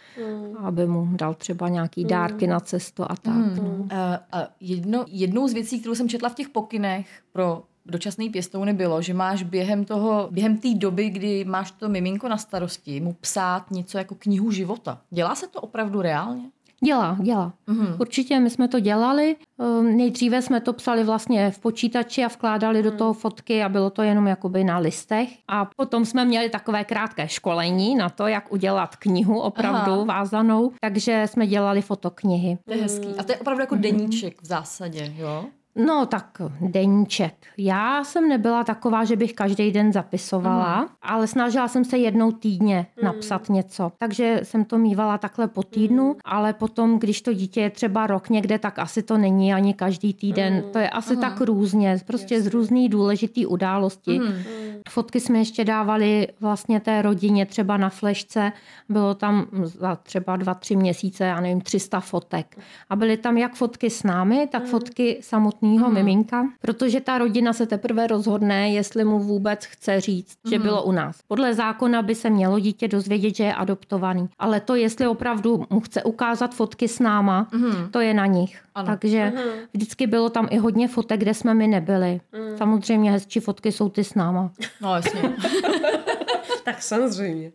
aby mu dal třeba nějaký dárky na cestu a tak. No. Uh, a jedno, jednou z věcí, kterou jsem četla v těch pokynech pro dočasný pěstouny bylo, že máš během toho, během té doby, kdy máš to miminko na starosti, mu psát něco jako knihu života. Dělá se to opravdu reálně? Dělá, dělá. Mm-hmm. Určitě my jsme to dělali. Ehm, Nejdříve jsme to psali vlastně v počítači a vkládali do toho fotky a bylo to jenom jakoby na listech. A potom jsme měli takové krátké školení na to, jak udělat knihu opravdu Aha. vázanou. Takže jsme dělali fotoknihy. To je hezký. A to je opravdu jako deníček v zásadě, jo? No tak deníček. Já jsem nebyla taková, že bych každý den zapisovala, mm. ale snažila jsem se jednou týdně napsat něco. Takže jsem to mývala takhle po týdnu, mm. ale potom, když to dítě je třeba rok někde, tak asi to není ani každý týden. Mm. To je asi mm. tak různě, prostě z různý důležitý události. Mm. Fotky jsme ještě dávali vlastně té rodině třeba na flešce. Bylo tam za třeba dva, tři měsíce, já nevím, 300 fotek. A byly tam jak fotky s námi, tak fotky samotného miminka, protože ta rodina se teprve rozhodne, jestli mu vůbec chce říct, že bylo u nás. Podle zákona by se mělo dítě dozvědět, že je adoptovaný. Ale to, jestli opravdu mu chce ukázat fotky s náma, to je na nich. Ano. Takže vždycky bylo tam i hodně fotek, kde jsme my nebyli. Samozřejmě hezčí fotky jsou ty s náma. No jasně. Tak samozřejmě.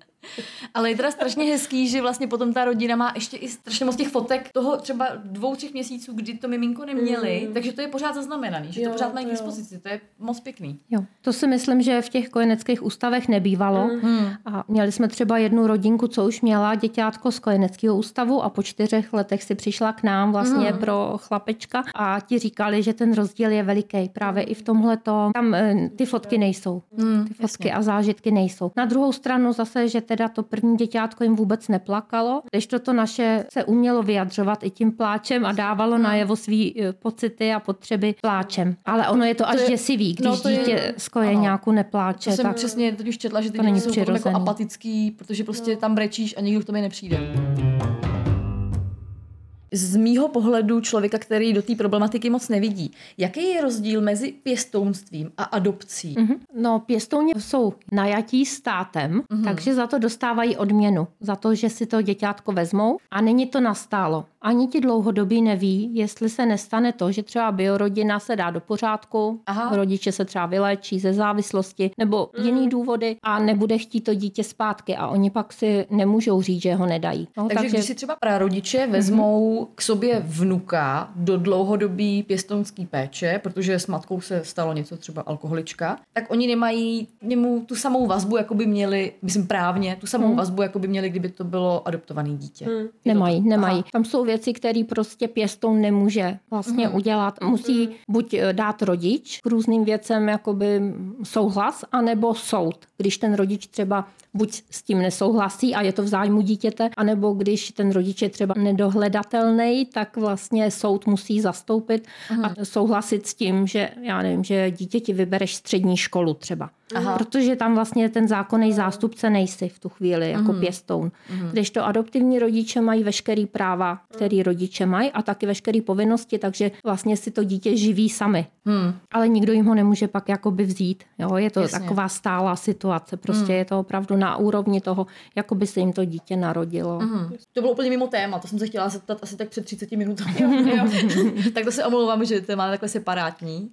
Ale je teda strašně hezký, že vlastně potom ta rodina má ještě i strašně moc těch fotek toho třeba dvou, třech měsíců, kdy to miminko neměli, mm. takže to je pořád zaznamenaný, že jo, to pořád mají k dispozici, to je moc pěkný. Jo, to si myslím, že v těch kojeneckých ústavech nebývalo. Mm. A měli jsme třeba jednu rodinku, co už měla děťátko z kojeneckého ústavu a po čtyřech letech si přišla k nám vlastně mm. pro chlapečka a ti říkali, že ten rozdíl je veliký právě i v tomhle tam eh, ty fotky nejsou. Mm, ty fotky jasně. a zážitky nejsou. Na druhou stranu zase, že teda to první děťátko jim vůbec neplakalo, když to naše se umělo vyjadřovat i tím pláčem a dávalo najevo svý eh, pocity a potřeby pláčem. Ale ono je to, to až je, děsivý, když no to dítě je, z kojeňáku nepláče. To jsem tak přesně už četla, že ty to není jsou jako apatický, protože prostě no. tam brečíš a nikdo k tobě nepřijde. Z mýho pohledu člověka, který do té problematiky moc nevidí, jaký je rozdíl mezi pěstounstvím a adopcí? Mm-hmm. No, pěstouni jsou najatí státem, mm-hmm. takže za to dostávají odměnu. Za to, že si to děťátko vezmou a není to nastálo. Ani ti dlouhodobí neví, jestli se nestane to, že třeba biorodina se dá do pořádku, Aha. rodiče se třeba vylečí ze závislosti nebo mm. jiný důvody a nebude chtít to dítě zpátky a oni pak si nemůžou říct, že ho nedají. No, takže, takže když si třeba prarodiče vezmou mm-hmm k sobě vnuka do dlouhodobý pěstounský péče, protože s matkou se stalo něco třeba alkoholička, tak oni nemají němu tu samou vazbu, jako by měli, myslím právně, tu samou hmm. vazbu, jako by měli, kdyby to bylo adoptované dítě. Hmm. Nemají, to nemají. Aha. Tam jsou věci, které prostě pěstoun nemůže vlastně hmm. udělat. Musí hmm. buď eh, dát rodič k různým věcem jakoby souhlas, anebo soud. Když ten rodič třeba buď s tím nesouhlasí a je to v zájmu dítěte, anebo když ten rodič je třeba nedohledatelný, tak vlastně soud musí zastoupit hmm. a souhlasit s tím, že já nevím, že dítěti vybereš střední školu třeba. Aha. Protože tam vlastně ten zákonný zástupce nejsi v tu chvíli jako mm. pěstoun. Mm. Když to adoptivní rodiče mají veškerý práva, který rodiče mají a taky veškeré povinnosti, takže vlastně si to dítě živí sami. Mm. Ale nikdo jim ho nemůže pak jakoby vzít. Jo? Je to Jasně. taková stálá situace. Prostě mm. je to opravdu na úrovni toho, jako by se jim to dítě narodilo. Mm. To bylo úplně mimo téma, to jsem se chtěla zeptat asi tak před 30 minutami. Tak to se omlouvám, že to má takhle separátní.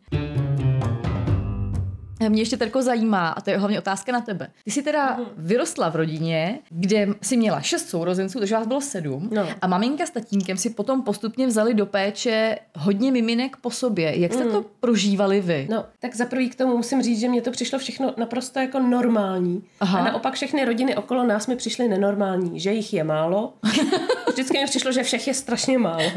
Mě ještě Terko zajímá, a to je hlavně otázka na tebe. Ty jsi teda mhm. vyrostla v rodině, kde si měla šest sourozenců, takže vás bylo sedm. No. A maminka s tatínkem si potom postupně vzali do péče hodně miminek po sobě. Jak jste mm. to prožívali vy? No, tak za prvý k tomu musím říct, že mě to přišlo všechno naprosto jako normální. Aha. A naopak všechny rodiny okolo nás mi přišly nenormální, že jich je málo. Vždycky mi přišlo, že všech je strašně málo.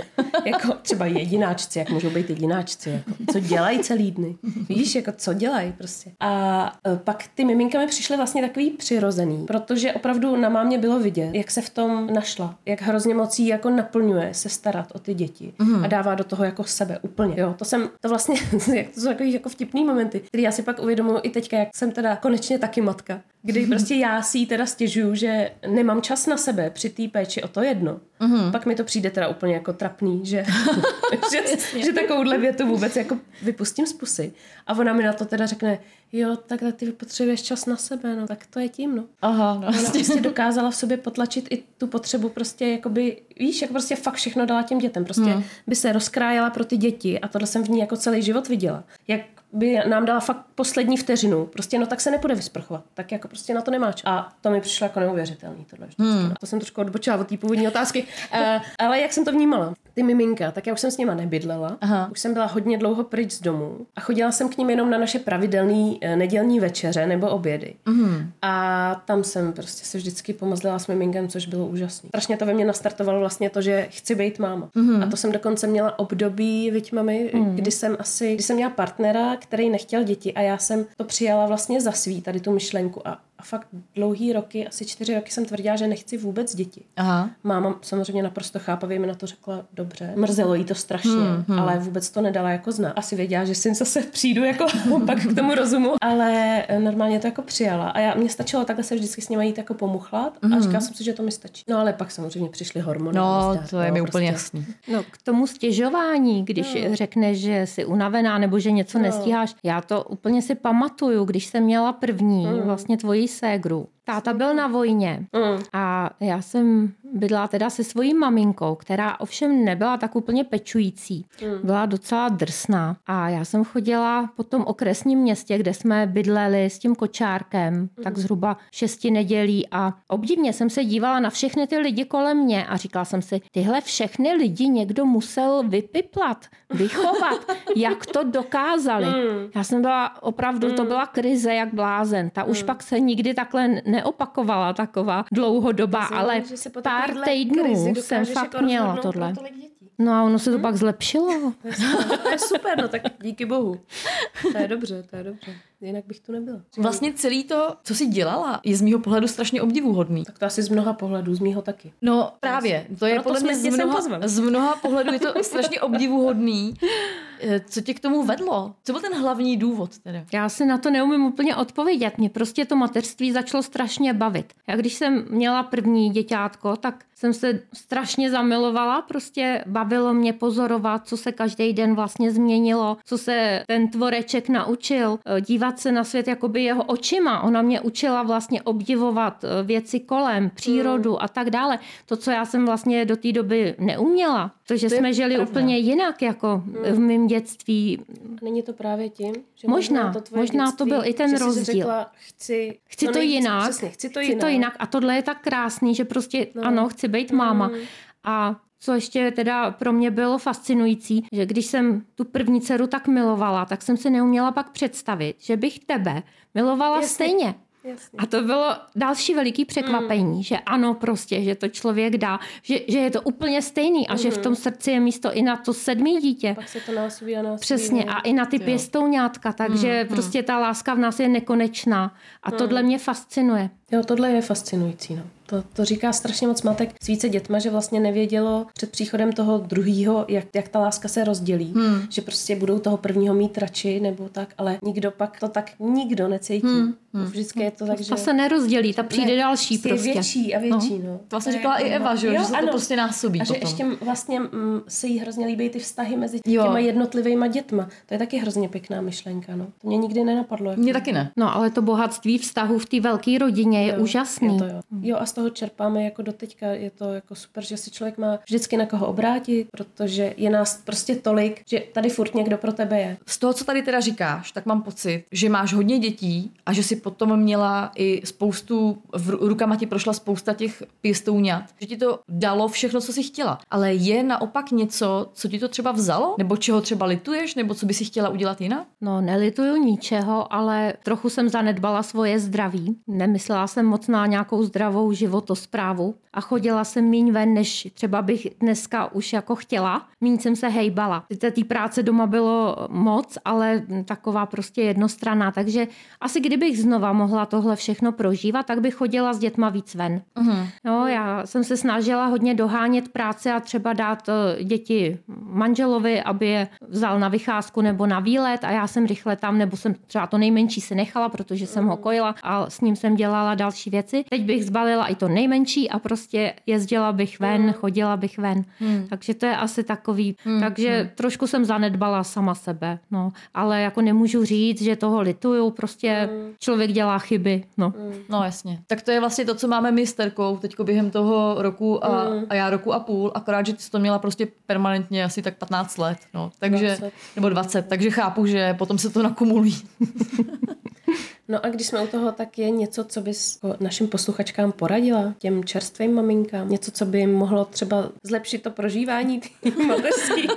Jako třeba jedináčci, jak můžou být jedináčci. Jako, co dělají celý dny? Víš, jako co dělají? Prostě prostě. A e, pak ty miminka mi přišly vlastně takový přirozený, protože opravdu na mámě bylo vidět, jak se v tom našla, jak hrozně mocí jako naplňuje se starat o ty děti mm. a dává do toho jako sebe úplně. Jo, to jsem, to vlastně, to jsou takový jako vtipný momenty, který já si pak uvědomuji i teďka, jak jsem teda konečně taky matka, kdy prostě já si teda stěžuju, že nemám čas na sebe při té péči o to jedno. Mm-hmm. Pak mi to přijde teda úplně jako trapný, že, že, že takovouhle větu vůbec jako vypustím z pusy. A ona mi na to teda řekne, jo, takhle ty potřebuješ čas na sebe, no tak to je tím, no. Aha, no. Ona prostě dokázala v sobě potlačit i tu potřebu prostě jakoby, víš, jak prostě fakt všechno dala těm dětem. Prostě hmm. by se rozkrájela pro ty děti a tohle jsem v ní jako celý život viděla. Jak by nám dala fakt poslední vteřinu. Prostě no tak se nepůjde vysprchovat. Tak jako prostě na to nemáš. A to mi přišlo jako neuvěřitelný. Tohle, hmm. To jsem trošku odbočila od té původní otázky. Uh, ale jak jsem to vnímala? Ty miminka, tak já už jsem s nima nebydlela. Aha. Už jsem byla hodně dlouho pryč z domu a chodila jsem k ním jenom na naše pravidelné uh, nedělní večeře nebo obědy. Hmm. A tam jsem prostě se vždycky pomazlila s miminkem, což bylo úžasné. Strašně to ve mně nastartovalo vlastně to, že chci být máma. Hmm. A to jsem dokonce měla období, viď mami, hmm. kdy jsem asi, kdy jsem měla partnera, který nechtěl děti a já jsem to přijala vlastně za svý, tady tu myšlenku a a fakt dlouhý roky, asi čtyři roky jsem tvrdila, že nechci vůbec děti. Aha. Máma samozřejmě naprosto chápavě mi na to řekla dobře. Mrzelo jí to strašně, hmm, hmm. ale vůbec to nedala jako zna. Asi věděla, že si zase přijdu jako pak k tomu rozumu, ale normálně to jako přijala. A já, mě stačilo takhle se vždycky s nimi jít jako pomuchlat hmm. a říkala jsem si, že to mi stačí. No ale pak samozřejmě přišly hormony. No, zdát, to je no, mi prostě. úplně jasný. No k tomu stěžování, když no. řekneš, že jsi unavená nebo že něco no. nestíháš, já to úplně si pamatuju, když jsem měla první hmm. vlastně tvoji bisegru Táta byl na vojně Mm. a já jsem bydla teda se svojí maminkou, která ovšem nebyla tak úplně pečující. Byla docela drsná a já jsem chodila po tom okresním městě, kde jsme bydleli s tím kočárkem, tak zhruba šesti nedělí a obdivně jsem se dívala na všechny ty lidi kolem mě a říkala jsem si, tyhle všechny lidi někdo musel vypiplat, vychovat, jak to dokázali. Já jsem byla opravdu, to byla krize jak blázen. Ta už pak se nikdy takhle neopakovala, taková dlouhodobá, ale že se po pár týdnů jsem fakt jako měla tohle. No a ono se to pak zlepšilo. To je super, to je super, no tak díky bohu. To je dobře, to je dobře. Jinak bych tu nebyla. Vlastně celý to, co jsi dělala, je z mýho pohledu strašně obdivuhodný. Tak to asi z mnoha pohledů, z mýho taky. No právě, to je Proto podle mě jsme z mnoha, z mnoha pohledů je to strašně obdivuhodný. Eh, Co tě k tomu vedlo? Co byl ten hlavní důvod teda? Já si na to neumím úplně odpovědět. Mě prostě to mateřství začalo strašně bavit. Já když jsem měla první děťátko, tak jsem se strašně zamilovala. Prostě bavilo mě pozorovat, co se každý den vlastně změnilo, co se ten tvoreček naučil, eh, dívat se na svět jakoby jeho očima. Ona mě učila vlastně obdivovat eh, věci kolem, přírodu a tak dále. To, co já jsem vlastně do té doby neuměla. Protože To je jsme žili pravda. úplně jinak jako v mém dětství. Není to právě tím, že Možná, to možná to dětství, byl i ten rozdíl. Řekla, chci, Chci to nejvíc- jinak. Přesně, chci to chci jinak. to jinak. A tohle je tak krásný, že prostě no. ano, chci být máma. A co ještě teda pro mě bylo fascinující, že když jsem tu první dceru tak milovala, tak jsem si neuměla pak představit, že bych tebe milovala Jasně. stejně. Jasně. A to bylo další veliký překvapení, mm. že ano prostě, že to člověk dá, že, že je to úplně stejný a mm. že v tom srdci je místo i na to sedmý dítě. Pak se to násobí a násobí. Přesně no. a i na ty pěstouňátka, takže Hmm, prostě ta láska v nás je nekonečná a tohle mě fascinuje. Jo, tohle je fascinující. No. To, to říká strašně moc matek s více dětma, že vlastně nevědělo před příchodem toho druhého, jak, jak ta láska se rozdělí. Hmm. Že prostě budou toho prvního mít radši nebo tak, ale nikdo pak to tak nikdo necítí. Hmm. Vždycky je to tak, že... Ta se nerozdělí, ta přijde Ne, další prostě. Je větší a větší, no. To vlastně říkala i jako- Eva, že, jo, že se to ano. prostě násobí A že potom. ještě vlastně mm, se jí hrozně líbí ty vztahy mezi Jo. těma jednotlivými dětma. To je taky hrozně pěkná myšlenka, no. To mě nikdy nenapadlo. Jako... Mně taky ne. No ale to bohatství vztahu v té velké rodině je Jo, úžasný. Je to jo. jo, a z toho čerpáme jako doteďka. Je to jako super, že si člověk má vždycky na koho obrátit, protože je nás prostě tolik, že tady furt někdo pro tebe je. Z toho, co tady teda říkáš, tak mám pocit, že máš hodně dětí a že si potom měla i spoustu, v ru- rukama ti prošla spousta těch pěstouňat, že ti to dalo všechno, co jsi chtěla. Ale je naopak něco, co ti to třeba vzalo? Nebo čeho třeba lituješ? Nebo co by si chtěla udělat jinak? No, nelituju ničeho, ale trochu jsem zanedbala svoje zdraví. Nemyslela jsem moc na nějakou zdravou životosprávu a chodila jsem míň ven, než třeba bych dneska už jako chtěla. Míň jsem se hejbala. Sice té práce doma bylo moc, ale taková prostě jednostranná, takže asi kdybych znova mohla tohle všechno prožívat, tak bych chodila s dětma víc ven. Mhm. No, já jsem se snažila hodně dohánět práce a třeba dát eh, děti manželovi, aby je vzal na vycházku nebo na výlet a já jsem rychle tam, nebo jsem třeba to nejmenší si nechala, protože jsem ho kojila a s ním jsem dělala další věci. Teď bych zbalila i to nejmenší a prostě jezdila bych ven, chodila bych ven. Takže to je asi takový. Takže trošku jsem zanedbala sama sebe, no. Ale jako nemůžu říct, že toho lituju, prostě člověk dělá chyby, no. No jasně. Tak to je vlastně to, co máme my s Terkou teďko během toho roku a, a já roku a půl, akorát, že ty jsi to měla prostě permanentně asi tak 15 let, no. Takže, 20. nebo 20, takže chápu, že potom se to nakumulí. No a když jsme u toho, tak je něco, co bys jako našim posluchačkám poradila, těm čerstvým maminkám, něco, co by jim mohlo třeba zlepšit to prožívání té mateřství.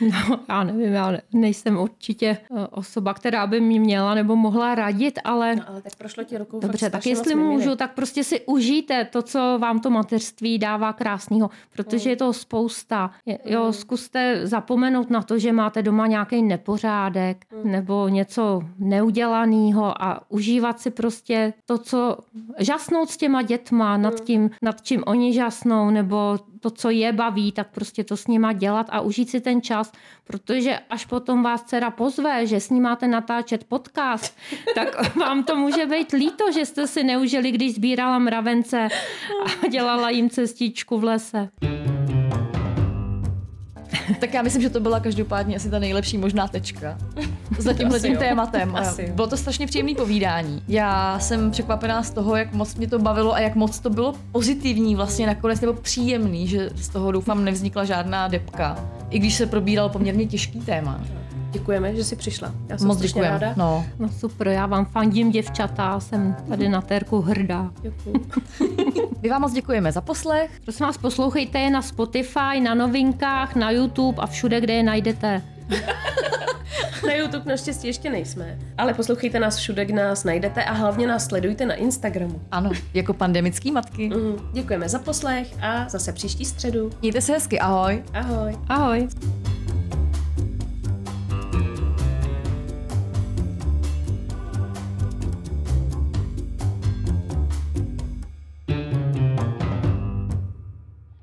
No, já nevím, já ne- nejsem určitě eh, osoba, která by mi měla nebo mohla radit, ale No ale tak prošlo ti rukou dobře, tak jestli můžu, tak prostě si užijte to, co vám to mateřství dává krásného, protože je toho spousta. Je- Jo, zkuste zapomenout na to, že máte doma nějaký nepořádek nebo něco neudělaného a užívat si prostě to, co žasnout s těma dětma nad tím, nad čím oni žasnou nebo to, co je baví, tak prostě to s nima dělat a užít si ten čas, protože až potom vás dcera pozve, že s ní máte natáčet podcast, tak vám to může být líto, že jste si neužili, když sbírala mravence a dělala jim cestičku v lese. Tak já myslím, že to byla každopádně asi ta nejlepší možná tečka za tímhle tím tématem. Asi jo. Bylo to strašně příjemné povídání. Já jsem překvapená z toho, jak moc mě to bavilo a jak moc to bylo pozitivní vlastně nakonec, nebo příjemný, že z toho doufám nevznikla žádná depka. I když se probíral poměrně těžký téma. Děkujeme, že jsi přišla. Já jsem Moc strašně děkujem. ráda. No. No super, já vám fandím děvčata, jsem tady na Terku hrdá. Děkuju. My vám moc děkujeme za poslech. Prosím vás, poslouchejte je na Spotify, na novinkách, na YouTube a všude, kde je najdete. Na YouTube naštěstí ještě nejsme, ale poslouchejte nás všude, kde nás najdete a hlavně nás sledujte na Instagramu. Ano, jako pandemický matky. Mhm. Děkujeme za poslech a zase příští středu. Mějte se hezky, ahoj. Ahoj. Ahoj.